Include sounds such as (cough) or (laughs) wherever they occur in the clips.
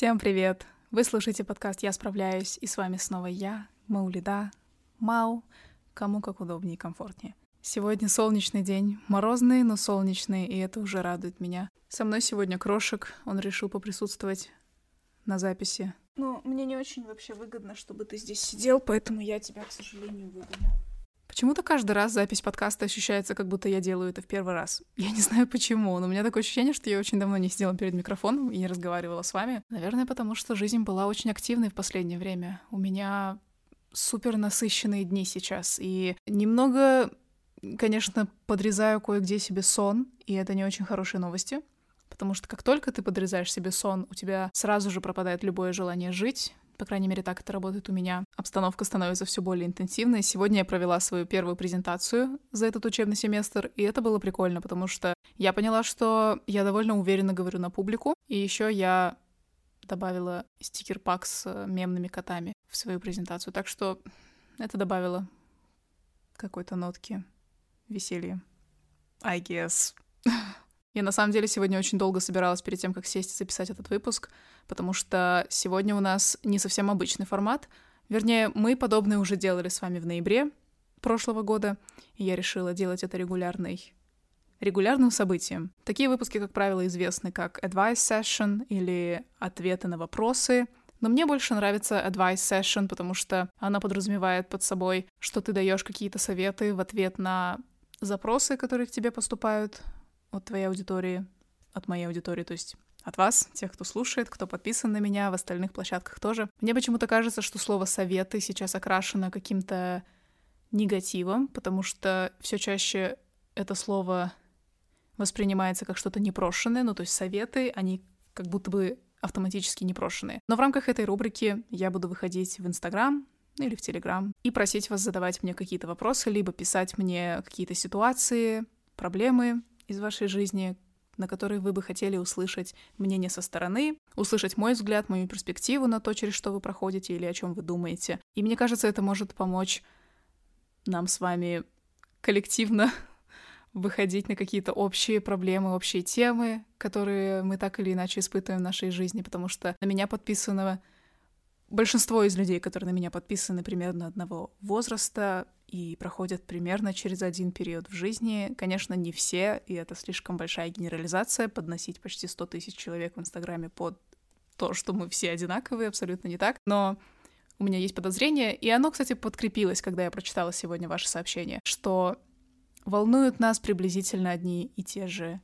Всем привет! Вы слушаете подкаст «Я справляюсь», и с вами снова я, Маулида, Мау, кому как удобнее и комфортнее. Сегодня солнечный день, морозный, но солнечный, и это уже радует меня. Со мной сегодня Крошек, он решил поприсутствовать на записи. Ну, мне не очень вообще выгодно, чтобы ты здесь сидел, поэтому я тебя, к сожалению, выгоню. Почему-то каждый раз запись подкаста ощущается, как будто я делаю это в первый раз. Я не знаю почему, но у меня такое ощущение, что я очень давно не сидела перед микрофоном и не разговаривала с вами. Наверное, потому что жизнь была очень активной в последнее время. У меня супер насыщенные дни сейчас. И немного, конечно, подрезаю кое-где себе сон, и это не очень хорошие новости. Потому что как только ты подрезаешь себе сон, у тебя сразу же пропадает любое желание жить, по крайней мере, так это работает у меня. Обстановка становится все более интенсивной. Сегодня я провела свою первую презентацию за этот учебный семестр, и это было прикольно, потому что я поняла, что я довольно уверенно говорю на публику, и еще я добавила стикер-пак с мемными котами в свою презентацию, так что это добавило какой-то нотки веселья. I guess. (laughs) Я на самом деле сегодня очень долго собиралась перед тем, как сесть и записать этот выпуск, потому что сегодня у нас не совсем обычный формат. Вернее, мы подобное уже делали с вами в ноябре прошлого года, и я решила делать это регулярной регулярным событием. Такие выпуски, как правило, известны как advice session или ответы на вопросы, но мне больше нравится advice session, потому что она подразумевает под собой, что ты даешь какие-то советы в ответ на запросы, которые к тебе поступают от твоей аудитории, от моей аудитории, то есть от вас, тех, кто слушает, кто подписан на меня, в остальных площадках тоже. Мне почему-то кажется, что слово «советы» сейчас окрашено каким-то негативом, потому что все чаще это слово воспринимается как что-то непрошенное, ну то есть советы, они как будто бы автоматически непрошенные. Но в рамках этой рубрики я буду выходить в Инстаграм, или в Телеграм, и просить вас задавать мне какие-то вопросы, либо писать мне какие-то ситуации, проблемы, из вашей жизни, на которые вы бы хотели услышать мнение со стороны, услышать мой взгляд, мою перспективу на то, через что вы проходите или о чем вы думаете. И мне кажется, это может помочь нам с вами коллективно (laughs) выходить на какие-то общие проблемы, общие темы, которые мы так или иначе испытываем в нашей жизни, потому что на меня подписано большинство из людей, которые на меня подписаны, примерно одного возраста, и проходят примерно через один период в жизни. Конечно, не все, и это слишком большая генерализация, подносить почти 100 тысяч человек в Инстаграме под то, что мы все одинаковые, абсолютно не так. Но у меня есть подозрение, и оно, кстати, подкрепилось, когда я прочитала сегодня ваше сообщение, что волнуют нас приблизительно одни и те же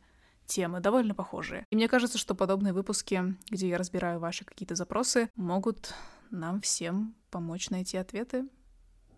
темы, довольно похожие. И мне кажется, что подобные выпуски, где я разбираю ваши какие-то запросы, могут нам всем помочь найти ответы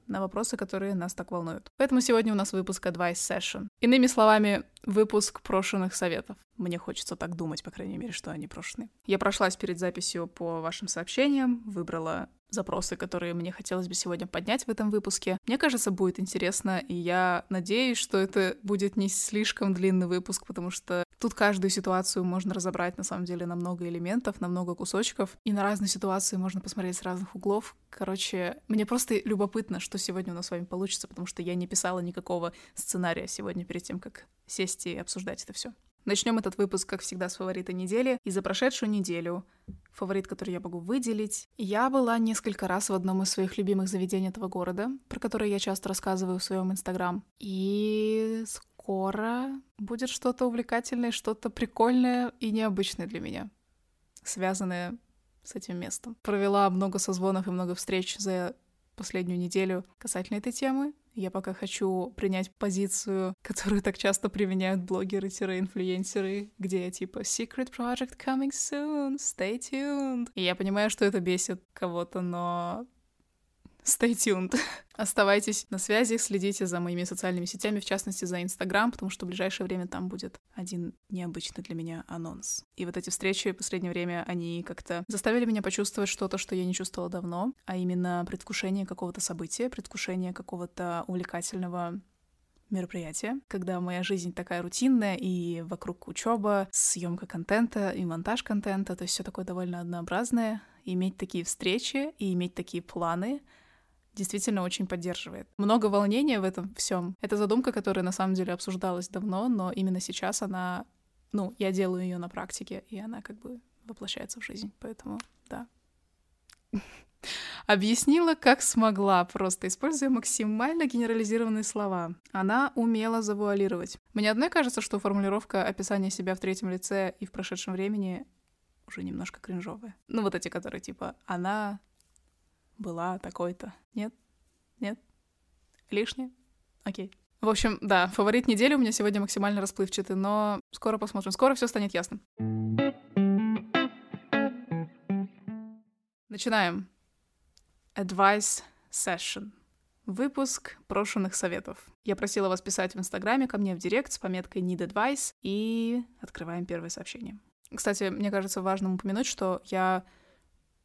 на вопросы, которые нас так волнуют. Поэтому сегодня у нас выпуск Advice Session. Иными словами, выпуск прошенных советов. Мне хочется так думать, по крайней мере, что они прошены. Я прошлась перед записью по вашим сообщениям, выбрала запросы, которые мне хотелось бы сегодня поднять в этом выпуске. Мне кажется, будет интересно, и я надеюсь, что это будет не слишком длинный выпуск, потому что тут каждую ситуацию можно разобрать, на самом деле, на много элементов, на много кусочков, и на разные ситуации можно посмотреть с разных углов. Короче, мне просто любопытно, что сегодня у нас с вами получится, потому что я не писала никакого сценария сегодня перед тем, как сесть и обсуждать это все. Начнем этот выпуск, как всегда, с фаворита недели. И за прошедшую неделю фаворит, который я могу выделить. Я была несколько раз в одном из своих любимых заведений этого города, про которое я часто рассказываю в своем инстаграм. И скоро будет что-то увлекательное, что-то прикольное и необычное для меня, связанное с этим местом. Провела много созвонов и много встреч за последнюю неделю касательно этой темы. Я пока хочу принять позицию, (laughs) которую так часто применяют блогеры-инфлюенсеры, где типа «Secret project coming soon, stay tuned». И я понимаю, что это бесит кого-то, но Stay tuned. (laughs) Оставайтесь на связи, следите за моими социальными сетями, в частности за Инстаграм, потому что в ближайшее время там будет один необычный для меня анонс. И вот эти встречи в последнее время, они как-то заставили меня почувствовать что-то, что я не чувствовала давно, а именно предвкушение какого-то события, предвкушение какого-то увлекательного мероприятия, когда моя жизнь такая рутинная, и вокруг учеба, съемка контента и монтаж контента, то есть все такое довольно однообразное. Иметь такие встречи и иметь такие планы — действительно очень поддерживает. Много волнения в этом всем. Это задумка, которая на самом деле обсуждалась давно, но именно сейчас она ну, я делаю ее на практике, и она как бы воплощается в жизнь, поэтому да. (laughs) Объяснила, как смогла, просто используя максимально генерализированные слова. Она умела завуалировать. Мне одной кажется, что формулировка описания себя в третьем лице и в прошедшем времени уже немножко кринжовая. Ну, вот эти, которые типа «она была такой-то». Нет? Нет? Лишнее? Окей. В общем, да, фаворит недели у меня сегодня максимально расплывчатый, но скоро посмотрим. Скоро все станет ясно. Начинаем. Advice Session. Выпуск прошенных советов. Я просила вас писать в Инстаграме ко мне в директ с пометкой Need Advice и открываем первое сообщение. Кстати, мне кажется важным упомянуть, что я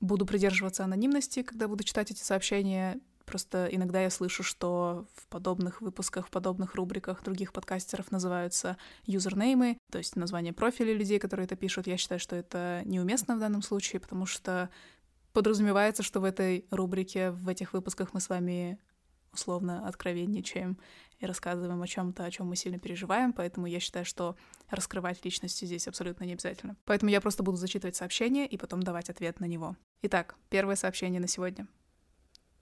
буду придерживаться анонимности, когда буду читать эти сообщения. Просто иногда я слышу, что в подобных выпусках, в подобных рубриках других подкастеров называются юзернеймы, то есть название профиля людей, которые это пишут. Я считаю, что это неуместно в данном случае, потому что подразумевается, что в этой рубрике, в этих выпусках мы с вами условно откровенничаем и рассказываем о чем-то, о чем мы сильно переживаем, поэтому я считаю, что раскрывать личности здесь абсолютно не обязательно. Поэтому я просто буду зачитывать сообщение и потом давать ответ на него. Итак, первое сообщение на сегодня.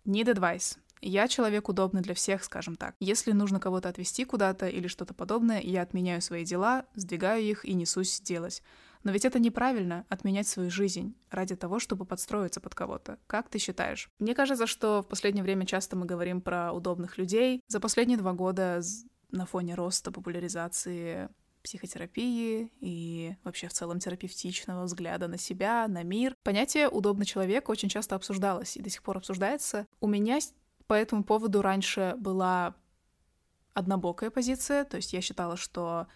Need advice. Я человек удобный для всех, скажем так. Если нужно кого-то отвезти куда-то или что-то подобное, я отменяю свои дела, сдвигаю их и несусь делать. Но ведь это неправильно — отменять свою жизнь ради того, чтобы подстроиться под кого-то. Как ты считаешь? Мне кажется, что в последнее время часто мы говорим про удобных людей. За последние два года на фоне роста популяризации психотерапии и вообще в целом терапевтичного взгляда на себя, на мир. Понятие «удобный человек» очень часто обсуждалось и до сих пор обсуждается. У меня по этому поводу раньше была однобокая позиция, то есть я считала, что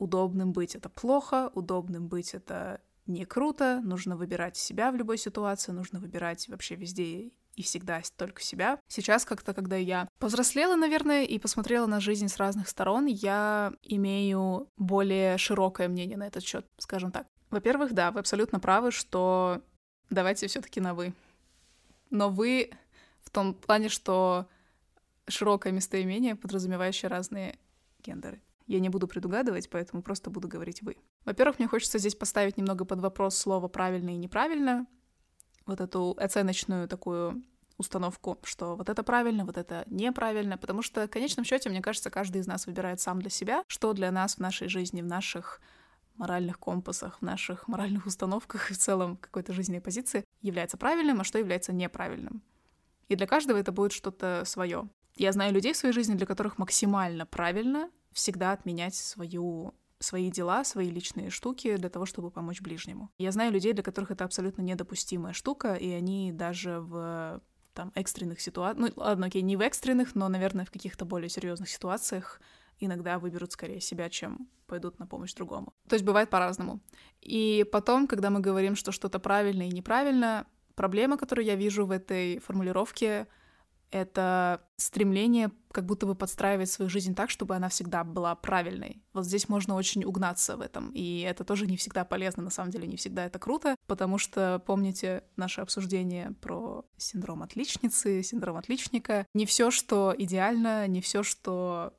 удобным быть это плохо, удобным быть это не круто, нужно выбирать себя в любой ситуации, нужно выбирать вообще везде и всегда только себя. Сейчас как-то, когда я повзрослела, наверное, и посмотрела на жизнь с разных сторон, я имею более широкое мнение на этот счет, скажем так. Во-первых, да, вы абсолютно правы, что давайте все-таки на вы. Но вы в том плане, что широкое местоимение, подразумевающее разные гендеры. Я не буду предугадывать, поэтому просто буду говорить «вы». Во-первых, мне хочется здесь поставить немного под вопрос слово «правильно» и «неправильно», вот эту оценочную такую установку, что вот это правильно, вот это неправильно, потому что в конечном счете, мне кажется, каждый из нас выбирает сам для себя, что для нас в нашей жизни, в наших моральных компасах, в наших моральных установках и в целом какой-то жизненной позиции является правильным, а что является неправильным. И для каждого это будет что-то свое. Я знаю людей в своей жизни, для которых максимально правильно всегда отменять свою свои дела, свои личные штуки для того, чтобы помочь ближнему. Я знаю людей, для которых это абсолютно недопустимая штука, и они даже в там экстренных ситуациях, ну ладно, окей, не в экстренных, но, наверное, в каких-то более серьезных ситуациях иногда выберут скорее себя, чем пойдут на помощь другому. То есть бывает по-разному. И потом, когда мы говорим, что что-то правильно и неправильно, проблема, которую я вижу в этой формулировке, это стремление как будто бы подстраивать свою жизнь так, чтобы она всегда была правильной. Вот здесь можно очень угнаться в этом, и это тоже не всегда полезно, на самом деле не всегда это круто, потому что помните наше обсуждение про синдром отличницы, синдром отличника. Не все, что идеально, не все, что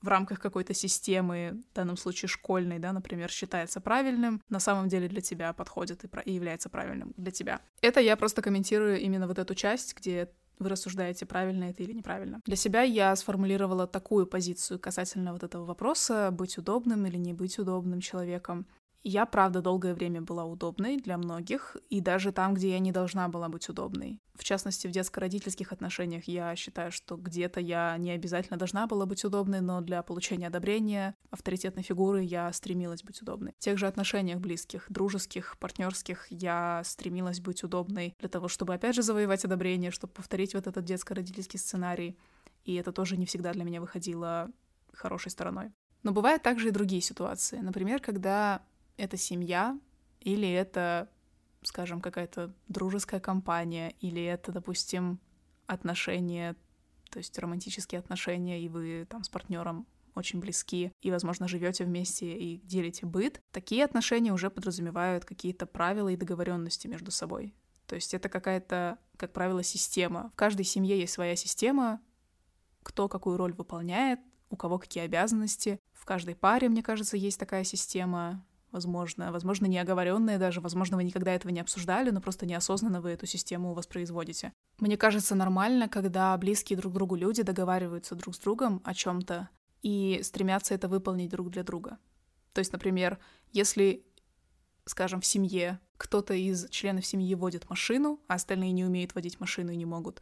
в рамках какой-то системы, в данном случае школьной, да, например, считается правильным, на самом деле для тебя подходит и, про- и является правильным для тебя. Это я просто комментирую именно вот эту часть, где вы рассуждаете, правильно это или неправильно. Для себя я сформулировала такую позицию касательно вот этого вопроса, быть удобным или не быть удобным человеком. Я, правда, долгое время была удобной для многих, и даже там, где я не должна была быть удобной. В частности, в детско-родительских отношениях я считаю, что где-то я не обязательно должна была быть удобной, но для получения одобрения авторитетной фигуры я стремилась быть удобной. В тех же отношениях близких, дружеских, партнерских я стремилась быть удобной для того, чтобы опять же завоевать одобрение, чтобы повторить вот этот детско-родительский сценарий. И это тоже не всегда для меня выходило хорошей стороной. Но бывают также и другие ситуации. Например, когда это семья, или это, скажем, какая-то дружеская компания, или это, допустим, отношения, то есть романтические отношения, и вы там с партнером очень близки, и, возможно, живете вместе и делите быт, такие отношения уже подразумевают какие-то правила и договоренности между собой. То есть это какая-то, как правило, система. В каждой семье есть своя система, кто какую роль выполняет, у кого какие обязанности. В каждой паре, мне кажется, есть такая система возможно, возможно, не оговоренные даже, возможно, вы никогда этого не обсуждали, но просто неосознанно вы эту систему воспроизводите. Мне кажется нормально, когда близкие друг другу люди договариваются друг с другом о чем-то и стремятся это выполнить друг для друга. То есть, например, если, скажем, в семье кто-то из членов семьи водит машину, а остальные не умеют водить машину и не могут,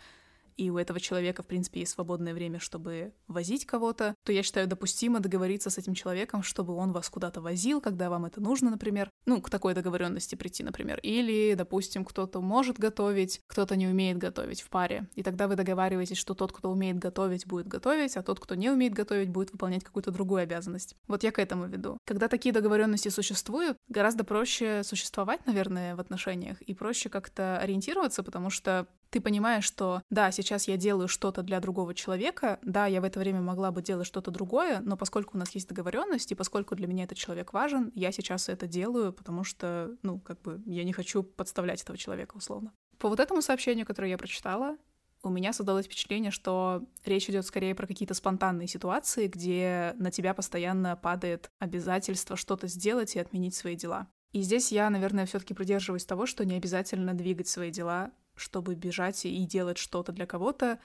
и у этого человека, в принципе, есть свободное время, чтобы возить кого-то, то я считаю допустимо договориться с этим человеком, чтобы он вас куда-то возил, когда вам это нужно, например. Ну, к такой договоренности прийти, например. Или, допустим, кто-то может готовить, кто-то не умеет готовить в паре. И тогда вы договариваетесь, что тот, кто умеет готовить, будет готовить, а тот, кто не умеет готовить, будет выполнять какую-то другую обязанность. Вот я к этому веду. Когда такие договоренности существуют, гораздо проще существовать, наверное, в отношениях и проще как-то ориентироваться, потому что ты понимаешь, что да, сейчас я делаю что-то для другого человека, да, я в это время могла бы делать что-то другое, но поскольку у нас есть договоренность, и поскольку для меня этот человек важен, я сейчас это делаю, потому что, ну, как бы, я не хочу подставлять этого человека, условно. По вот этому сообщению, которое я прочитала, у меня создалось впечатление, что речь идет скорее про какие-то спонтанные ситуации, где на тебя постоянно падает обязательство что-то сделать и отменить свои дела. И здесь я, наверное, все-таки придерживаюсь того, что не обязательно двигать свои дела чтобы бежать и делать что-то для кого-то,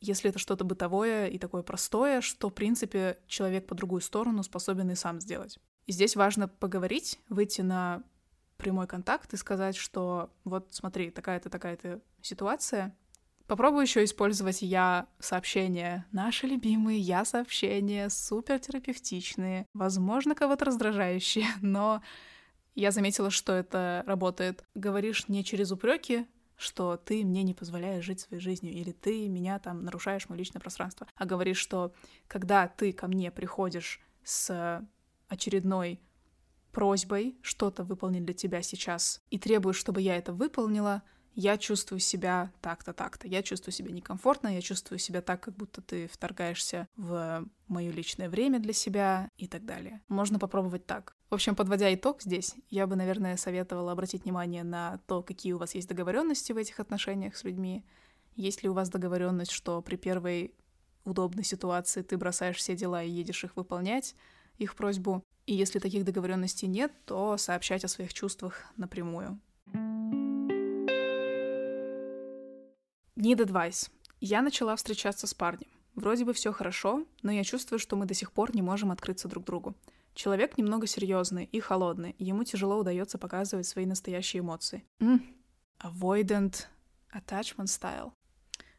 если это что-то бытовое и такое простое, что, в принципе, человек по другую сторону способен и сам сделать. И здесь важно поговорить, выйти на прямой контакт и сказать, что вот смотри, такая-то, такая-то ситуация. Попробую еще использовать я сообщения. Наши любимые я сообщения, супер терапевтичные, возможно, кого-то раздражающие, (laughs) но я заметила, что это работает. Говоришь не через упреки, что ты мне не позволяешь жить своей жизнью, или ты меня там нарушаешь мое личное пространство, а говоришь, что когда ты ко мне приходишь с очередной просьбой что-то выполнить для тебя сейчас и требуешь, чтобы я это выполнила, я чувствую себя так-то, так-то. Я чувствую себя некомфортно, я чувствую себя так, как будто ты вторгаешься в мое личное время для себя и так далее. Можно попробовать так. В общем, подводя итог здесь, я бы, наверное, советовала обратить внимание на то, какие у вас есть договоренности в этих отношениях с людьми. Есть ли у вас договоренность, что при первой удобной ситуации ты бросаешь все дела и едешь их выполнять, их просьбу. И если таких договоренностей нет, то сообщать о своих чувствах напрямую. Need advice. Я начала встречаться с парнем. Вроде бы все хорошо, но я чувствую, что мы до сих пор не можем открыться друг другу. Человек немного серьезный и холодный, и ему тяжело удается показывать свои настоящие эмоции. Mm. Avoidant attachment style.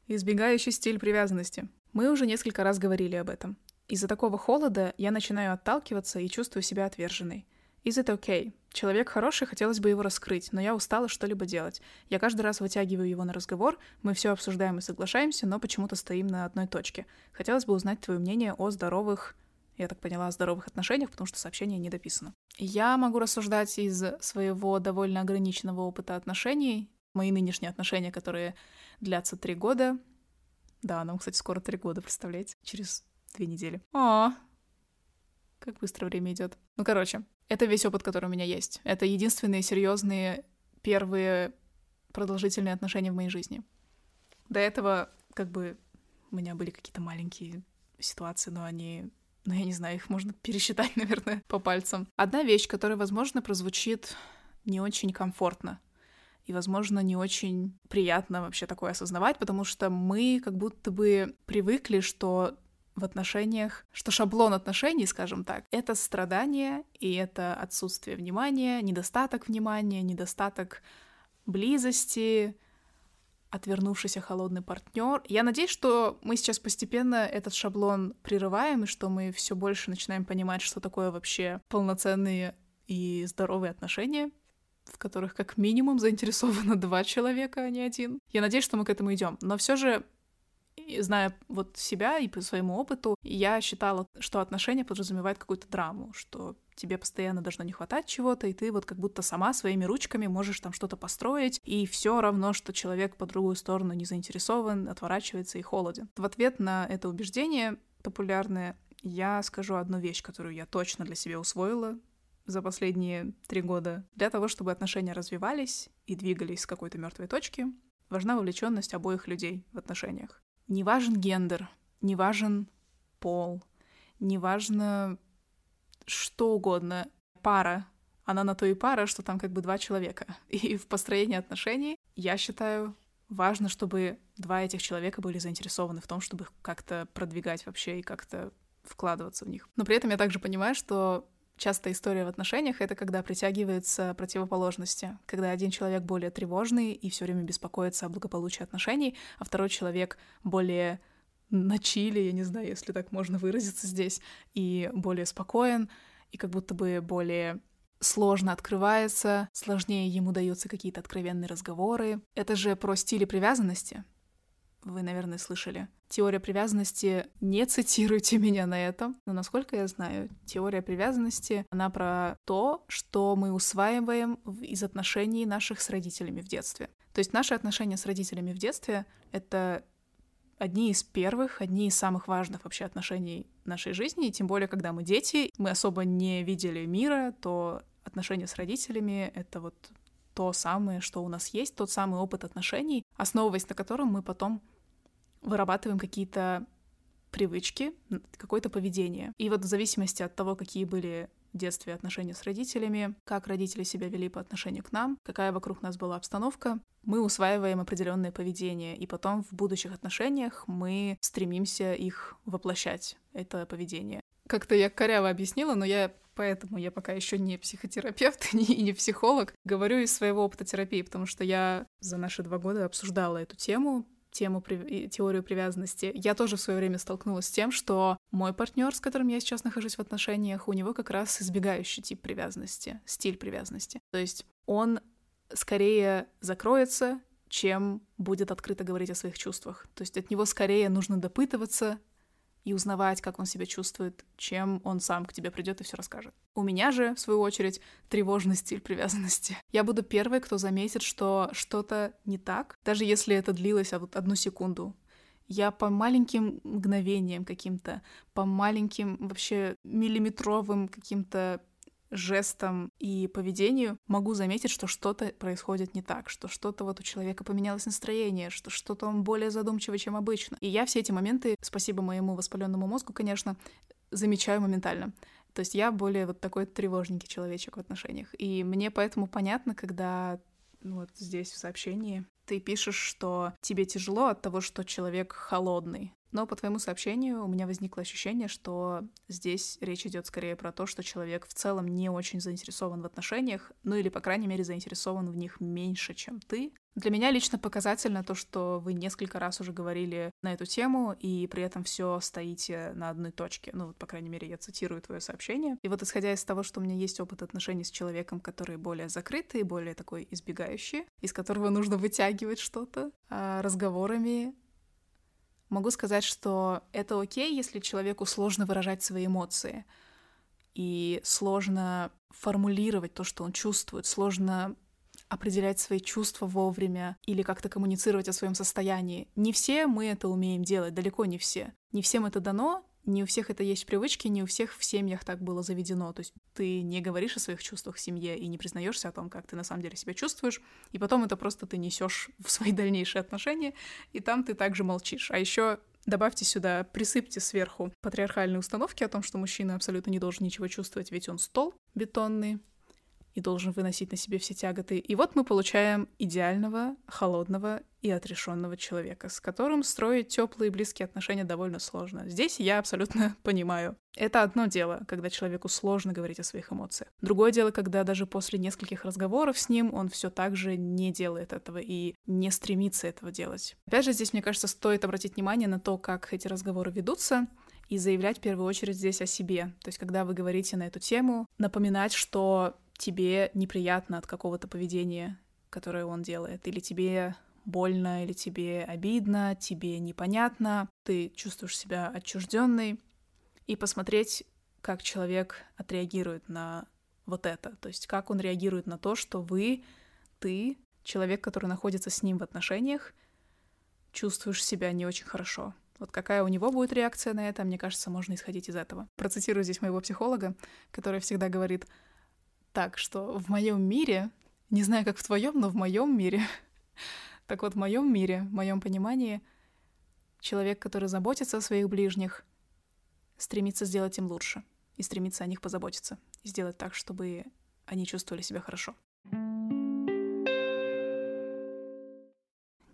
Избегающий стиль привязанности. Мы уже несколько раз говорили об этом. Из-за такого холода я начинаю отталкиваться и чувствую себя отверженной. Is it okay? Человек хороший, хотелось бы его раскрыть, но я устала что-либо делать. Я каждый раз вытягиваю его на разговор, мы все обсуждаем и соглашаемся, но почему-то стоим на одной точке. Хотелось бы узнать твое мнение о здоровых, я так поняла, о здоровых отношениях, потому что сообщение не дописано. Я могу рассуждать из своего довольно ограниченного опыта отношений. Мои нынешние отношения, которые длятся три года. Да, нам, кстати, скоро три года, представляете? Через две недели. А, как быстро время идет. Ну, короче, это весь опыт, который у меня есть. Это единственные серьезные первые продолжительные отношения в моей жизни. До этого, как бы, у меня были какие-то маленькие ситуации, но они ну, я не знаю, их можно (laughs) пересчитать, наверное, по пальцам. Одна вещь, которая, возможно, прозвучит не очень комфортно. И, возможно, не очень приятно вообще такое осознавать, потому что мы как будто бы привыкли, что в отношениях, что шаблон отношений, скажем так, это страдание и это отсутствие внимания, недостаток внимания, недостаток близости, отвернувшийся холодный партнер. Я надеюсь, что мы сейчас постепенно этот шаблон прерываем, и что мы все больше начинаем понимать, что такое вообще полноценные и здоровые отношения, в которых как минимум заинтересовано (laughs) два человека, а не один. Я надеюсь, что мы к этому идем. Но все же зная вот себя и по своему опыту, я считала, что отношения подразумевают какую-то драму, что тебе постоянно должно не хватать чего-то, и ты вот как будто сама своими ручками можешь там что-то построить, и все равно, что человек по другую сторону не заинтересован, отворачивается и холоден. В ответ на это убеждение популярное я скажу одну вещь, которую я точно для себя усвоила за последние три года. Для того, чтобы отношения развивались и двигались с какой-то мертвой точки, важна вовлеченность обоих людей в отношениях. Не важен гендер, не важен пол, неважно что угодно, пара, она на то и пара, что там как бы два человека. (laughs) И в построении отношений, я считаю, важно, чтобы два этих человека были заинтересованы в том, чтобы их как-то продвигать вообще и как-то вкладываться в них. Но при этом я также понимаю, что частая история в отношениях — это когда притягиваются противоположности, когда один человек более тревожный и все время беспокоится о благополучии отношений, а второй человек более на чили, я не знаю, если так можно выразиться здесь, и более спокоен, и как будто бы более сложно открывается, сложнее ему даются какие-то откровенные разговоры. Это же про стили привязанности. Вы, наверное, слышали. Теория привязанности, не цитируйте (laughs) меня на этом, но насколько я знаю, теория привязанности, она про то, что мы усваиваем из отношений наших с родителями в детстве. То есть наши отношения с родителями в детстве — это одни из первых, одни из самых важных вообще отношений нашей жизни, и тем более, когда мы дети, мы особо не видели мира, то отношения с родителями — это вот то самое, что у нас есть, тот самый опыт отношений, основываясь на котором мы потом вырабатываем какие-то привычки, какое-то поведение. И вот в зависимости от того, какие были в детстве отношения с родителями, как родители себя вели по отношению к нам, какая вокруг нас была обстановка, мы усваиваем определенное поведение, и потом в будущих отношениях мы стремимся их воплощать, это поведение. Как-то я коряво объяснила, но я поэтому я пока еще не психотерапевт (laughs) и не психолог. Говорю из своего опыта терапии, потому что я за наши два года обсуждала эту тему, тему теорию привязанности, я тоже в свое время столкнулась с тем, что мой партнер, с которым я сейчас нахожусь в отношениях, у него как раз избегающий тип привязанности, стиль привязанности. То есть он скорее закроется, чем будет открыто говорить о своих чувствах. То есть от него скорее нужно допытываться, и узнавать, как он себя чувствует, чем он сам к тебе придет и все расскажет. У меня же, в свою очередь, тревожный стиль привязанности. (laughs) Я буду первой, кто заметит, что что-то не так, даже если это длилось вот одну секунду. Я по маленьким мгновениям каким-то, по маленьким вообще миллиметровым каким-то жестам и поведению могу заметить, что что-то происходит не так, что что-то вот у человека поменялось настроение, что что-то он более задумчивый, чем обычно. И я все эти моменты, спасибо моему воспаленному мозгу, конечно, замечаю моментально. То есть я более вот такой тревожненький человечек в отношениях. И мне поэтому понятно, когда ну, вот здесь в сообщении ты пишешь, что тебе тяжело от того, что человек холодный. Но по твоему сообщению у меня возникло ощущение, что здесь речь идет скорее про то, что человек в целом не очень заинтересован в отношениях, ну или, по крайней мере, заинтересован в них меньше, чем ты. Для меня лично показательно то, что вы несколько раз уже говорили на эту тему, и при этом все стоите на одной точке. Ну, вот, по крайней мере, я цитирую твое сообщение. И вот исходя из того, что у меня есть опыт отношений с человеком, который более закрытый, более такой избегающий, из которого нужно вытягивать что-то а, разговорами, Могу сказать, что это окей, если человеку сложно выражать свои эмоции и сложно формулировать то, что он чувствует, сложно определять свои чувства вовремя или как-то коммуницировать о своем состоянии. Не все мы это умеем делать, далеко не все. Не всем это дано, не у всех это есть привычки, не у всех в семьях так было заведено. То есть ты не говоришь о своих чувствах в семье и не признаешься о том, как ты на самом деле себя чувствуешь, и потом это просто ты несешь (laughs) в свои дальнейшие отношения, и там ты также молчишь. А еще Добавьте сюда, присыпьте сверху патриархальные установки о том, что мужчина абсолютно не должен ничего чувствовать, ведь он стол бетонный, и должен выносить на себе все тяготы. И вот мы получаем идеального, холодного и отрешенного человека, с которым строить теплые и близкие отношения довольно сложно. Здесь я абсолютно (laughs) понимаю. Это одно дело, когда человеку сложно говорить о своих эмоциях. Другое дело, когда даже после нескольких разговоров с ним он все так же не делает этого и не стремится этого делать. Опять же, здесь, мне кажется, стоит обратить внимание на то, как эти разговоры ведутся, и заявлять в первую очередь здесь о себе. То есть, когда вы говорите на эту тему, напоминать, что тебе неприятно от какого-то поведения, которое он делает, или тебе больно, или тебе обидно, тебе непонятно, ты чувствуешь себя отчужденной, и посмотреть, как человек отреагирует на вот это, то есть как он реагирует на то, что вы, ты, человек, который находится с ним в отношениях, чувствуешь себя не очень хорошо. Вот какая у него будет реакция на это, мне кажется, можно исходить из этого. Процитирую здесь моего психолога, который всегда говорит, так, что в моем мире, не знаю, как в твоем, но в моем мире, (laughs) так вот, в моем мире, в моем понимании, человек, который заботится о своих ближних, стремиться сделать им лучше и стремиться о них позаботиться, и сделать так, чтобы они чувствовали себя хорошо.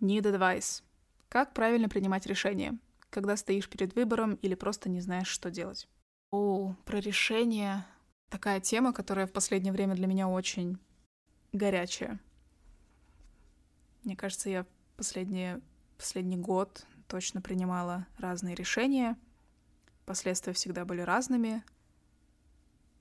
Need advice. Как правильно принимать решения, когда стоишь перед выбором или просто не знаешь, что делать? О, про решение. Такая тема, которая в последнее время для меня очень горячая. Мне кажется, я последние, последний год точно принимала разные решения. Последствия всегда были разными.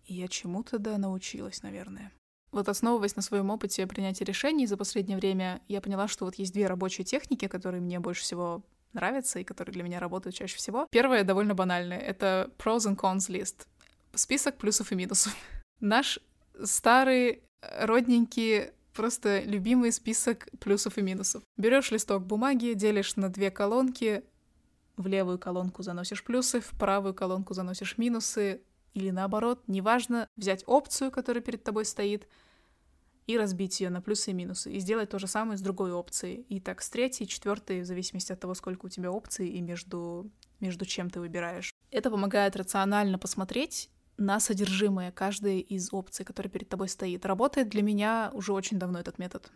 И я чему-то да научилась, наверное. Вот основываясь на своем опыте принятия решений за последнее время, я поняла, что вот есть две рабочие техники, которые мне больше всего нравятся и которые для меня работают чаще всего. Первое довольно банальное. Это pros and cons list. Список плюсов и минусов. Наш старый родненький просто любимый список плюсов и минусов. Берешь листок бумаги, делишь на две колонки, в левую колонку заносишь плюсы, в правую колонку заносишь минусы, или наоборот, неважно, взять опцию, которая перед тобой стоит, и разбить ее на плюсы и минусы, и сделать то же самое с другой опцией. И так с третьей, четвертой, в зависимости от того, сколько у тебя опций и между, между чем ты выбираешь. Это помогает рационально посмотреть на содержимое каждой из опций, которая перед тобой стоит. Работает для меня уже очень давно этот метод.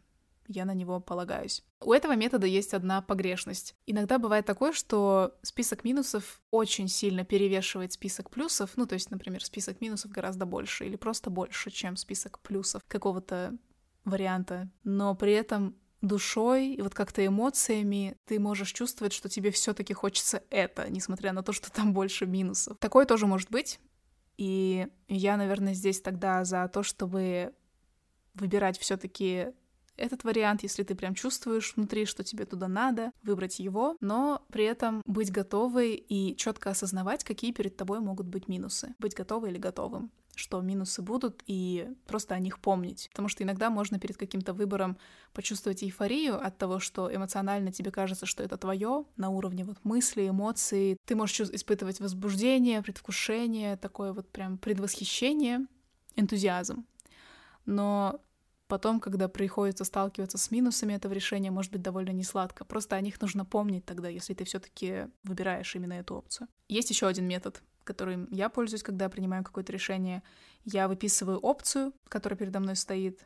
Я на него полагаюсь. У этого метода есть одна погрешность. Иногда бывает такое, что список минусов очень сильно перевешивает список плюсов. Ну, то есть, например, список минусов гораздо больше или просто больше, чем список плюсов какого-то варианта. Но при этом душой и вот как-то эмоциями ты можешь чувствовать, что тебе все-таки хочется это, несмотря на то, что там больше минусов. Такое тоже может быть. И я, наверное, здесь тогда за то, чтобы выбирать все-таки этот вариант, если ты прям чувствуешь внутри, что тебе туда надо, выбрать его, но при этом быть готовой и четко осознавать, какие перед тобой могут быть минусы. Быть готовой или готовым что минусы будут, и просто о них помнить. Потому что иногда можно перед каким-то выбором почувствовать эйфорию от того, что эмоционально тебе кажется, что это твое, на уровне вот мысли, эмоций. Ты можешь испытывать возбуждение, предвкушение, такое вот прям предвосхищение, энтузиазм. Но потом, когда приходится сталкиваться с минусами этого решения, может быть довольно несладко. Просто о них нужно помнить тогда, если ты все-таки выбираешь именно эту опцию. Есть еще один метод, которым я пользуюсь, когда принимаю какое-то решение. Я выписываю опцию, которая передо мной стоит.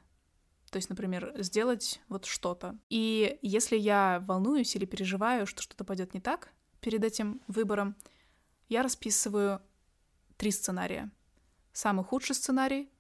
То есть, например, сделать вот что-то. И если я волнуюсь или переживаю, что что-то пойдет не так перед этим выбором, я расписываю три сценария. Самый худший сценарий,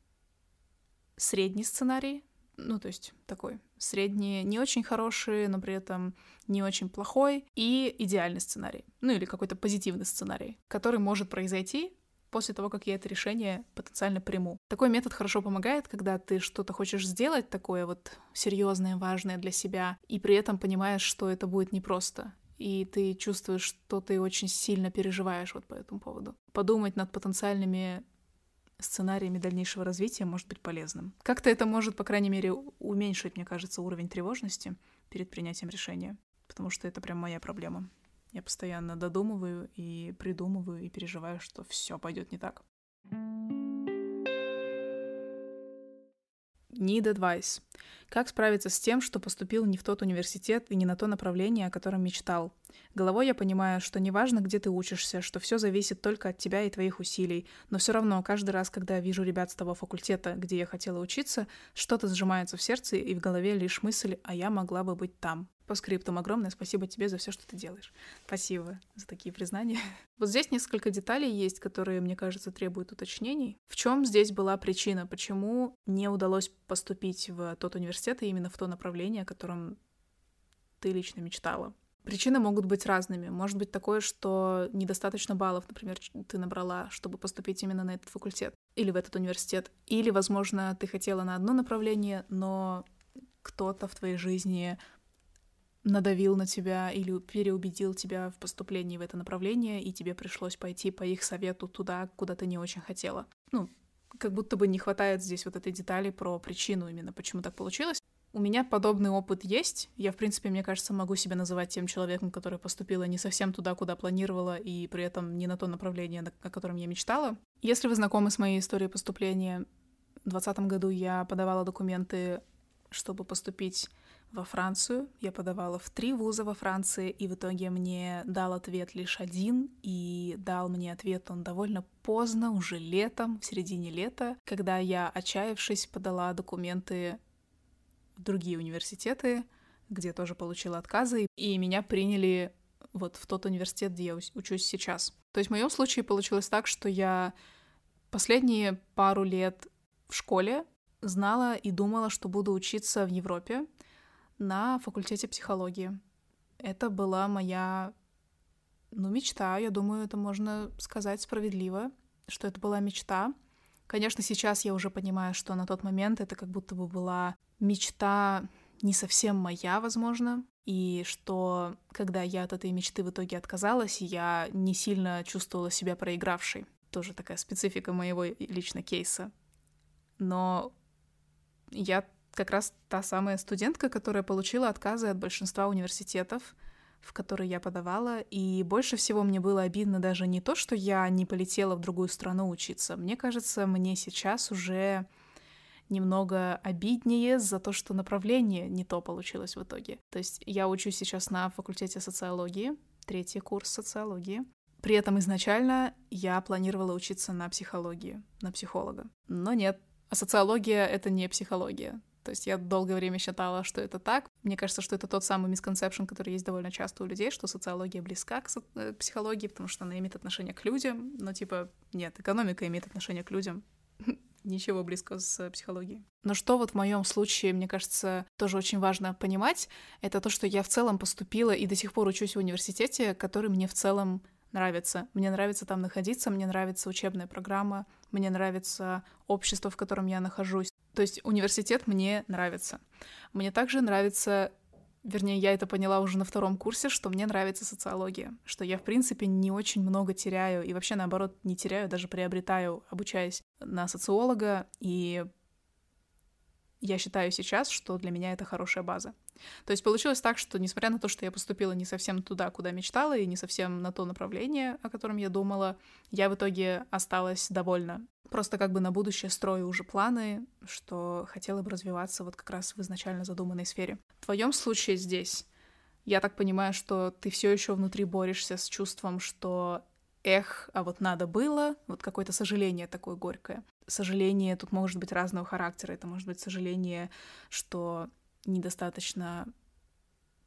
средний сценарий, ну, то есть такой средний, не очень хороший, но при этом не очень плохой, и идеальный сценарий, ну или какой-то позитивный сценарий, который может произойти после того, как я это решение потенциально приму. Такой метод хорошо помогает, когда ты что-то хочешь сделать такое вот серьезное, важное для себя, и при этом понимаешь, что это будет непросто, и ты чувствуешь, что ты очень сильно переживаешь вот по этому поводу. Подумать над потенциальными сценариями дальнейшего развития может быть полезным. Как-то это может, по крайней мере, уменьшить, мне кажется, уровень тревожности перед принятием решения, потому что это прям моя проблема. Я постоянно додумываю и придумываю и переживаю, что все пойдет не так. Need advice. Как справиться с тем, что поступил не в тот университет и не на то направление, о котором мечтал? Головой я понимаю, что неважно, где ты учишься, что все зависит только от тебя и твоих усилий, но все равно каждый раз, когда я вижу ребят с того факультета, где я хотела учиться, что-то сжимается в сердце и в голове лишь мысль, а я могла бы быть там. По скриптам огромное спасибо тебе за все, что ты делаешь. Спасибо за такие признания. (laughs) Вот здесь несколько деталей есть, которые, мне кажется, требуют уточнений. В чем здесь была причина, почему не удалось поступить в тот университет и именно в то направление, о котором ты лично мечтала? Причины могут быть разными. Может быть такое, что недостаточно баллов, например, ты набрала, чтобы поступить именно на этот факультет или в этот университет. Или, возможно, ты хотела на одно направление, но кто-то в твоей жизни надавил на тебя или переубедил тебя в поступлении в это направление, и тебе пришлось пойти по их совету туда, куда ты не очень хотела. Ну, как будто бы не хватает здесь вот этой детали про причину именно, почему так получилось. У меня подобный опыт есть. Я, в принципе, мне кажется, могу себя называть тем человеком, который поступила не совсем туда, куда планировала, и при этом не на то направление, о котором я мечтала. Если вы знакомы с моей историей поступления, в 2020 году я подавала документы чтобы поступить во Францию. Я подавала в три вуза во Франции, и в итоге мне дал ответ лишь один, и дал мне ответ он довольно поздно, уже летом, в середине лета, когда я, отчаявшись, подала документы в другие университеты, где тоже получила отказы, и меня приняли вот в тот университет, где я учусь сейчас. То есть в моем случае получилось так, что я последние пару лет в школе знала и думала, что буду учиться в Европе, на факультете психологии. Это была моя, ну, мечта. Я думаю, это можно сказать справедливо, что это была мечта. Конечно, сейчас я уже понимаю, что на тот момент это как будто бы была мечта не совсем моя, возможно, и что когда я от этой мечты в итоге отказалась, я не сильно чувствовала себя проигравшей. Тоже такая специфика моего лично кейса. Но я как раз та самая студентка, которая получила отказы от большинства университетов, в которые я подавала, и больше всего мне было обидно даже не то, что я не полетела в другую страну учиться. Мне кажется, мне сейчас уже немного обиднее за то, что направление не то получилось в итоге. То есть я учусь сейчас на факультете социологии, третий курс социологии. При этом изначально я планировала учиться на психологии, на психолога. Но нет, а социология — это не психология. То есть я долгое время считала, что это так. Мне кажется, что это тот самый мисконцепшн, который есть довольно часто у людей, что социология близка к со- э, психологии, потому что она имеет отношение к людям. Но типа, нет, экономика имеет отношение к людям. (laughs) Ничего близкого с психологией. Но что вот в моем случае, мне кажется, тоже очень важно понимать, это то, что я в целом поступила и до сих пор учусь в университете, который мне в целом нравится. Мне нравится там находиться, мне нравится учебная программа, мне нравится общество, в котором я нахожусь. То есть университет мне нравится. Мне также нравится вернее, я это поняла уже на втором курсе, что мне нравится социология, что я, в принципе, не очень много теряю, и вообще, наоборот, не теряю, даже приобретаю, обучаясь на социолога, и я считаю сейчас, что для меня это хорошая база. То есть получилось так, что несмотря на то, что я поступила не совсем туда, куда мечтала, и не совсем на то направление, о котором я думала, я в итоге осталась довольна. Просто как бы на будущее строю уже планы, что хотела бы развиваться вот как раз в изначально задуманной сфере. В твоем случае здесь я так понимаю, что ты все еще внутри борешься с чувством, что эх, а вот надо было, вот какое-то сожаление такое горькое. Сожаление тут может быть разного характера. Это может быть сожаление, что недостаточно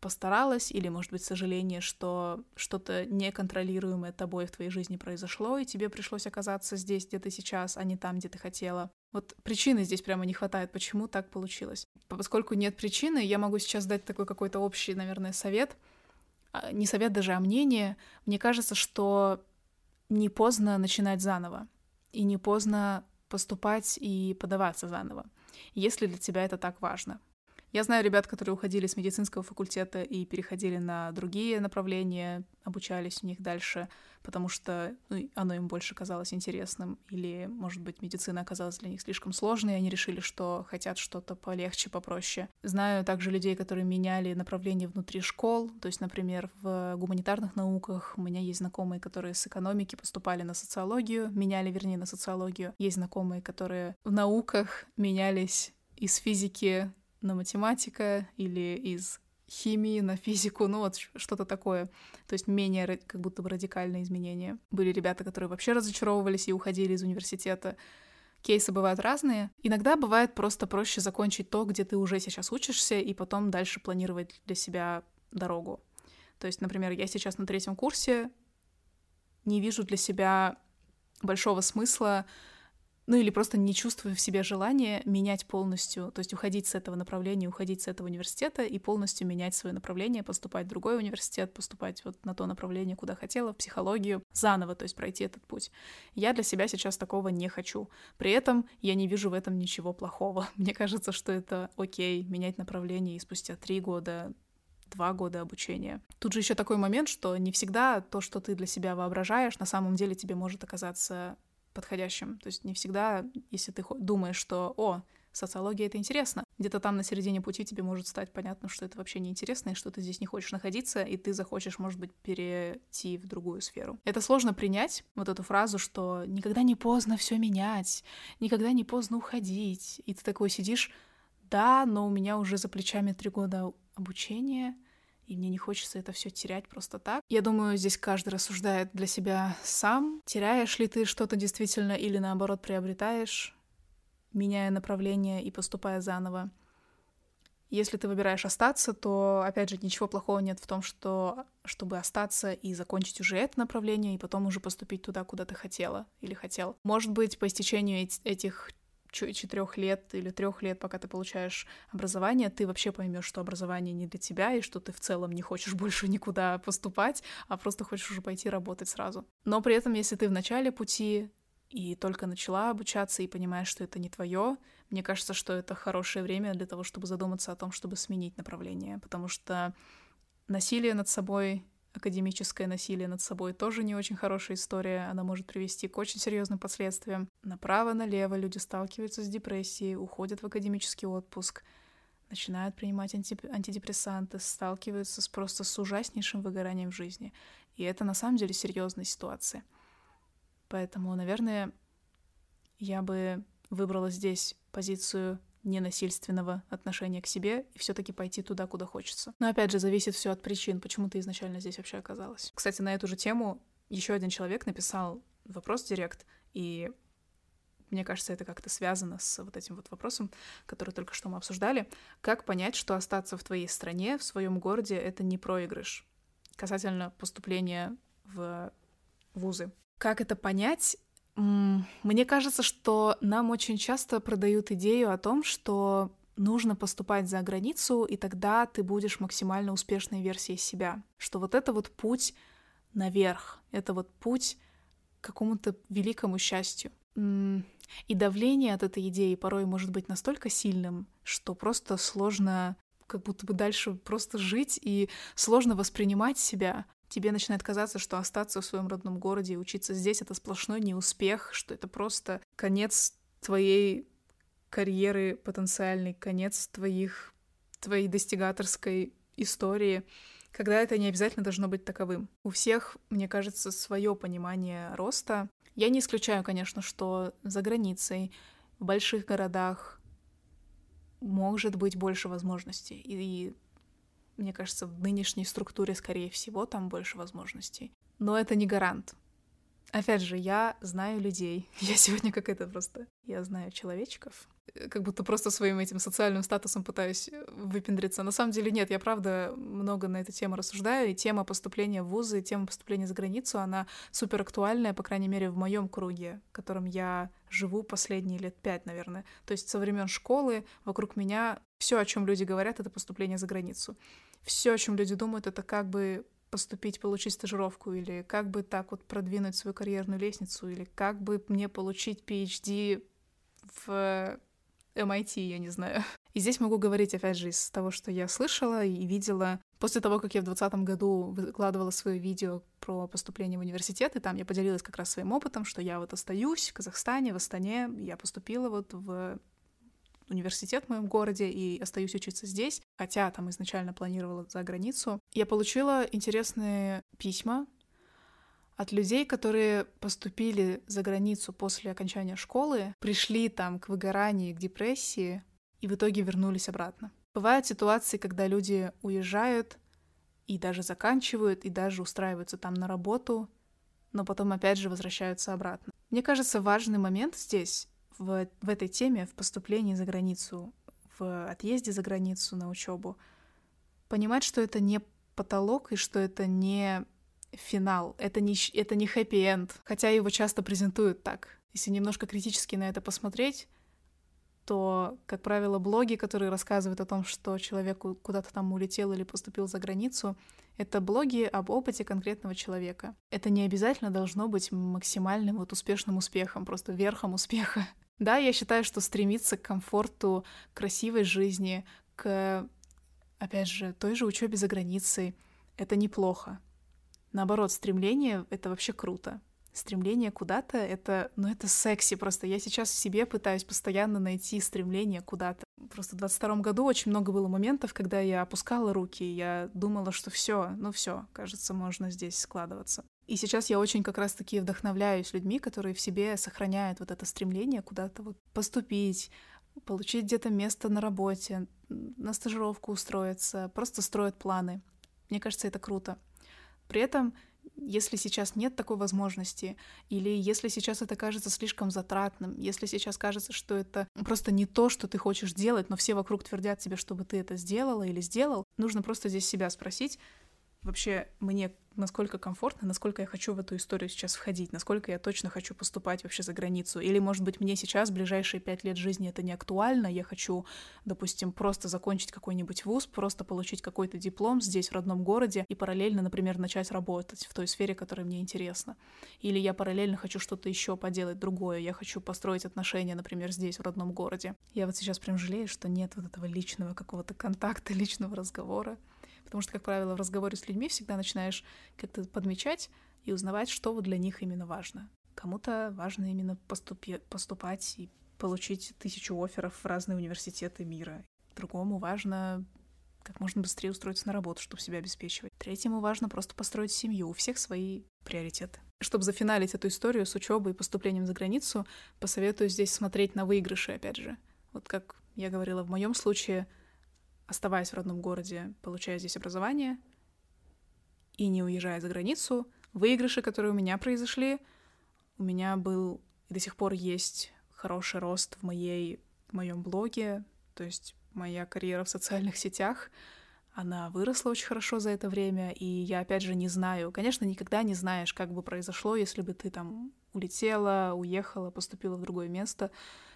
постаралась, или, может быть, сожаление, что что-то неконтролируемое тобой в твоей жизни произошло, и тебе пришлось оказаться здесь, где ты сейчас, а не там, где ты хотела. Вот причины здесь прямо не хватает, почему так получилось. Поскольку нет причины, я могу сейчас дать такой какой-то общий, наверное, совет. А, не совет даже, а мнение. Мне кажется, что не поздно начинать заново, и не поздно поступать и подаваться заново, если для тебя это так важно. Я знаю ребят, которые уходили с медицинского факультета и переходили на другие направления, обучались у них дальше, потому что ну, оно им больше казалось интересным, или, может быть, медицина оказалась для них слишком сложной, и они решили, что хотят что-то полегче, попроще. Знаю также людей, которые меняли направление внутри школ, то есть, например, в гуманитарных науках у меня есть знакомые, которые с экономики поступали на социологию, меняли, вернее, на социологию. Есть знакомые, которые в науках менялись из физики на математика или из химии на физику, ну вот что-то такое. То есть менее как будто бы радикальные изменения. Были ребята, которые вообще разочаровывались и уходили из университета. Кейсы бывают разные. Иногда бывает просто проще закончить то, где ты уже сейчас учишься, и потом дальше планировать для себя дорогу. То есть, например, я сейчас на третьем курсе, не вижу для себя большого смысла ну или просто не чувствую в себе желания менять полностью, то есть уходить с этого направления, уходить с этого университета и полностью менять свое направление, поступать в другой университет, поступать вот на то направление, куда хотела, в психологию, заново, то есть пройти этот путь. Я для себя сейчас такого не хочу. При этом я не вижу в этом ничего плохого. (laughs) Мне кажется, что это окей, менять направление и спустя три года два года обучения. Тут же еще такой момент, что не всегда то, что ты для себя воображаешь, на самом деле тебе может оказаться подходящим. То есть не всегда, если ты думаешь, что, о, социология — это интересно, где-то там на середине пути тебе может стать понятно, что это вообще неинтересно, и что ты здесь не хочешь находиться, и ты захочешь, может быть, перейти в другую сферу. Это сложно принять, вот эту фразу, что никогда не поздно все менять, никогда не поздно уходить. И ты такой сидишь, да, но у меня уже за плечами три года обучения, и мне не хочется это все терять просто так. Я думаю, здесь каждый рассуждает для себя сам. Теряешь ли ты что-то действительно или наоборот приобретаешь, меняя направление и поступая заново. Если ты выбираешь остаться, то, опять же, ничего плохого нет в том, что чтобы остаться и закончить уже это направление, и потом уже поступить туда, куда ты хотела или хотел. Может быть, по истечению этих четырех лет или трех лет, пока ты получаешь образование, ты вообще поймешь, что образование не для тебя, и что ты в целом не хочешь (laughs) больше никуда поступать, а просто хочешь уже пойти работать сразу. Но при этом, если ты в начале пути и только начала обучаться и понимаешь, что это не твое, мне кажется, что это хорошее время для того, чтобы задуматься о том, чтобы сменить направление, потому что насилие над собой академическое насилие над собой тоже не очень хорошая история. Она может привести к очень серьезным последствиям. Направо-налево люди сталкиваются с депрессией, уходят в академический отпуск, начинают принимать анти антидепрессанты, сталкиваются с просто с ужаснейшим выгоранием в жизни. И это на самом деле серьезная ситуация. Поэтому, наверное, я бы выбрала здесь позицию ненасильственного отношения к себе и все-таки пойти туда, куда хочется. Но опять же, зависит все от причин, почему ты изначально здесь вообще оказалась. Кстати, на эту же тему еще один человек написал вопрос директ, и мне кажется, это как-то связано с вот этим вот вопросом, который только что мы обсуждали. Как понять, что остаться в твоей стране, в своем городе — это не проигрыш касательно поступления в вузы? Как это понять? Мне кажется, что нам очень часто продают идею о том, что нужно поступать за границу, и тогда ты будешь максимально успешной версией себя. Что вот это вот путь наверх, это вот путь к какому-то великому счастью. И давление от этой идеи порой может быть настолько сильным, что просто сложно как будто бы дальше просто жить и сложно воспринимать себя тебе начинает казаться, что остаться в своем родном городе и учиться здесь — это сплошной неуспех, что это просто конец твоей карьеры потенциальный, конец твоих, твоей достигаторской истории, когда это не обязательно должно быть таковым. У всех, мне кажется, свое понимание роста. Я не исключаю, конечно, что за границей, в больших городах может быть больше возможностей. И мне кажется, в нынешней структуре, скорее всего, там больше возможностей. Но это не гарант. Опять же, я знаю людей. (laughs) Я сегодня как это просто... Я знаю человечков. Как будто просто своим этим социальным статусом пытаюсь э, выпендриться. На самом деле нет, я правда много на эту тему рассуждаю, и тема поступления в вузы, тема поступления за границу, она супер актуальная, по крайней мере, в моем круге, в котором я живу последние лет пять, наверное. То есть со времен школы вокруг меня все, о чем люди говорят, это поступление за границу все, о чем люди думают, это как бы поступить, получить стажировку, или как бы так вот продвинуть свою карьерную лестницу, или как бы мне получить PhD в MIT, я не знаю. (laughs) И здесь могу говорить, опять же, из того, что я слышала и видела. После того, как я в 2020 году выкладывала свое видео про поступление в университет, и там я поделилась как раз своим опытом, что я вот остаюсь в Казахстане, в Астане, я поступила вот в университет в моем городе и остаюсь учиться здесь, хотя там изначально планировала за границу. Я получила интересные письма от людей, которые поступили за границу после окончания школы, пришли там к выгоранию, к депрессии и в итоге вернулись обратно. Бывают ситуации, когда люди уезжают и даже заканчивают, и даже устраиваются там на работу, но потом опять же возвращаются обратно. Мне кажется, важный момент здесь в, в этой теме, в поступлении за границу, в отъезде за границу на учебу, понимать, что это не потолок и что это не финал, это не, это не хэппи-энд, хотя его часто презентуют так. Если немножко критически на это посмотреть, то, как правило, блоги, которые рассказывают о том, что человек куда-то там улетел или поступил за границу, это блоги об опыте конкретного человека. Это не обязательно должно быть максимальным вот успешным успехом, просто верхом успеха. Да, я считаю, что стремиться к комфорту, красивой жизни, к, опять же, той же учебе за границей, это неплохо. Наоборот, стремление — это вообще круто. Стремление куда-то — это, ну, это секси просто. Я сейчас в себе пытаюсь постоянно найти стремление куда-то. Просто в 22 году очень много было моментов, когда я опускала руки, я думала, что все, ну все, кажется, можно здесь складываться. И сейчас я очень как раз-таки вдохновляюсь людьми, которые в себе сохраняют вот это стремление куда-то вот поступить, получить где-то место на работе, на стажировку устроиться, просто строят планы. Мне кажется, это круто. При этом если сейчас нет такой возможности, или если сейчас это кажется слишком затратным, если сейчас кажется, что это просто не то, что ты хочешь делать, но все вокруг твердят тебе, чтобы ты это сделала или сделал, нужно просто здесь себя спросить, вообще мне насколько комфортно, насколько я хочу в эту историю сейчас входить, насколько я точно хочу поступать вообще за границу. Или, может быть, мне сейчас, в ближайшие пять лет жизни это не актуально, я хочу, допустим, просто закончить какой-нибудь вуз, просто получить какой-то диплом здесь, в родном городе, и параллельно, например, начать работать в той сфере, которая мне интересна. Или я параллельно хочу что-то еще поделать другое, я хочу построить отношения, например, здесь, в родном городе. Я вот сейчас прям жалею, что нет вот этого личного какого-то контакта, (laughs) личного разговора. Потому что, как правило, в разговоре с людьми всегда начинаешь как-то подмечать и узнавать, что вот для них именно важно. Кому-то важно именно поступи, поступать и получить тысячу офферов в разные университеты мира. Другому важно как можно быстрее устроиться на работу, чтобы себя обеспечивать. Третьему важно просто построить семью. У всех свои приоритеты. Чтобы зафиналить эту историю с учебой и поступлением за границу, посоветую здесь смотреть на выигрыши, опять же. Вот как я говорила, в моем случае оставаясь в родном городе, получая здесь образование и не уезжая за границу, выигрыши, которые у меня произошли, у меня был и до сих пор есть хороший рост в моей в моем блоге, то есть моя карьера в социальных сетях, она выросла очень хорошо за это время, и я опять же не знаю, конечно, никогда не знаешь, как бы произошло, если бы ты там улетела, уехала, поступила в другое место,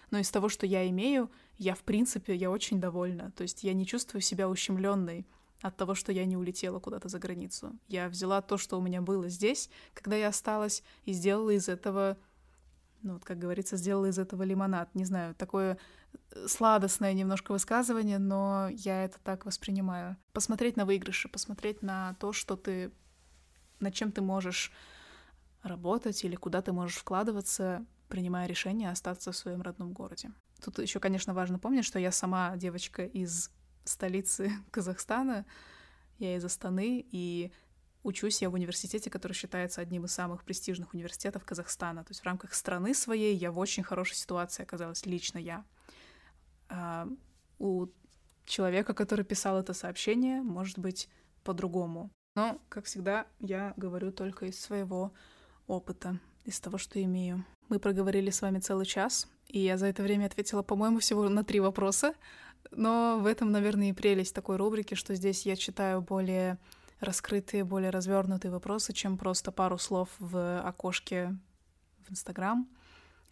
но из того, что я имею, я, в принципе, я очень довольна. То есть я не чувствую себя ущемленной от того, что я не улетела куда-то за границу. Я взяла то, что у меня было здесь, когда я осталась, и сделала из этого, ну, вот, как говорится, сделала из этого лимонад. Не знаю, такое э, сладостное немножко высказывание, но я это так воспринимаю. Посмотреть на выигрыши, посмотреть на то, что ты, над чем ты можешь работать или куда ты можешь вкладываться, принимая решение остаться в своем родном городе. Тут еще, конечно, важно помнить, что я сама девочка из столицы (laughs) Казахстана, я из Астаны, и учусь я в университете, который считается одним из самых престижных университетов Казахстана. То есть в рамках страны своей я в очень хорошей ситуации оказалась, лично я. А у человека, который писал это сообщение, может быть по-другому. Но, как всегда, я говорю только из своего опыта, из того, что имею. Мы проговорили с вами целый час, и я за это время ответила, по-моему, всего на три вопроса. Но в этом, наверное, и прелесть такой рубрики, что здесь я читаю более раскрытые, более развернутые вопросы, чем просто пару слов в окошке в Инстаграм.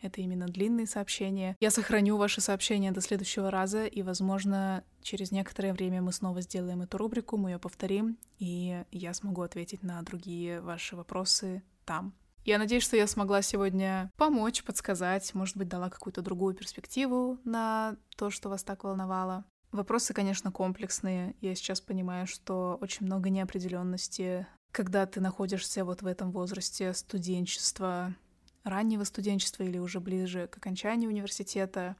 Это именно длинные сообщения. Я сохраню ваши сообщения до следующего раза, и, возможно, через некоторое время мы снова сделаем эту рубрику, мы ее повторим, и я смогу ответить на другие ваши вопросы там. Я надеюсь, что я смогла сегодня помочь, подсказать, может быть, дала какую-то другую перспективу на то, что вас так волновало. Вопросы, конечно, комплексные. Я сейчас понимаю, что очень много неопределенности, когда ты находишься вот в этом возрасте студенчества, раннего студенчества или уже ближе к окончанию университета.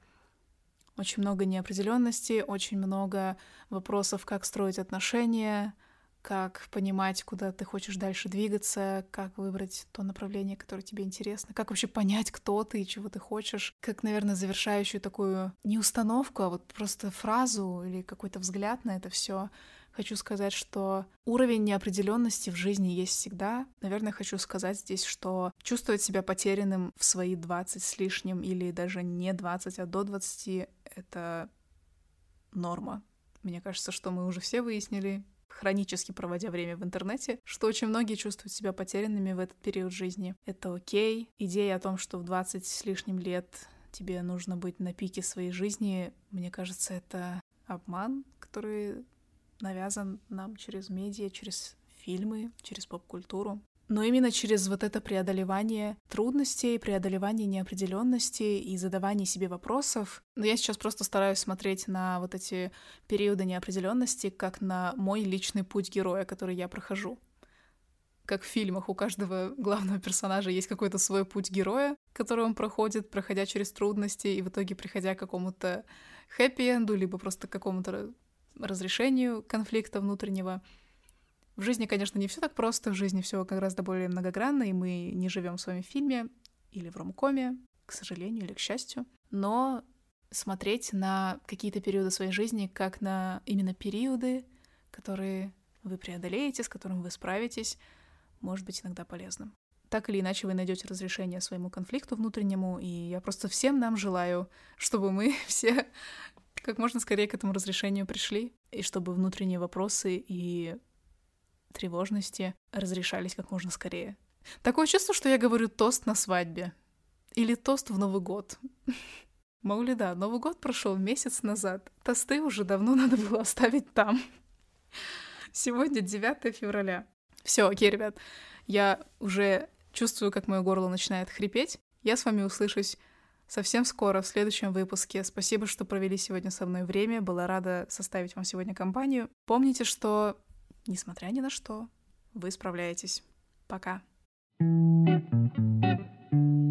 Очень много неопределенности, очень много вопросов, как строить отношения, как понимать, куда ты хочешь дальше двигаться, как выбрать то направление, которое тебе интересно, как вообще понять, кто ты и чего ты хочешь, как, наверное, завершающую такую не установку, а вот просто фразу или какой-то взгляд на это все. Хочу сказать, что уровень неопределенности в жизни есть всегда. Наверное, хочу сказать здесь, что чувствовать себя потерянным в свои 20 с лишним или даже не 20, а до 20 — это норма. Мне кажется, что мы уже все выяснили, хронически проводя время в интернете, что очень многие чувствуют себя потерянными в этот период жизни. Это окей. Идея о том, что в 20 с лишним лет тебе нужно быть на пике своей жизни, мне кажется, это обман, который навязан нам через медиа, через фильмы, через поп-культуру но именно через вот это преодолевание трудностей, преодолевание неопределенности и задавание себе вопросов. Но я сейчас просто стараюсь смотреть на вот эти периоды неопределенности как на мой личный путь героя, который я прохожу. Как в фильмах у каждого главного персонажа есть какой-то свой путь героя, который он проходит, проходя через трудности и в итоге приходя к какому-то хэппи-энду, либо просто к какому-то разрешению конфликта внутреннего. В жизни, конечно, не все так просто, в жизни все гораздо более многогранно, и мы не живем в своем фильме или в ромкоме, к сожалению или к счастью. Но смотреть на какие-то периоды своей жизни как на именно периоды, которые вы преодолеете, с которыми вы справитесь, может быть иногда полезным. Так или иначе вы найдете разрешение своему конфликту внутреннему, и я просто всем нам желаю, чтобы мы (laughs) все как можно скорее к этому разрешению пришли, и чтобы внутренние вопросы и тревожности разрешались как можно скорее. Такое чувство, что я говорю тост на свадьбе. Или тост в Новый год. (laughs) Маули, да, Новый год прошел месяц назад. Тосты уже давно надо было оставить там. (laughs) Сегодня 9 февраля. Все, окей, ребят. Я уже чувствую, как мое горло начинает хрипеть. Я с вами услышусь совсем скоро, в следующем выпуске. Спасибо, что провели сегодня со мной время. Была рада составить вам сегодня компанию. Помните, что, Несмотря ни на что, вы справляетесь. Пока. thank you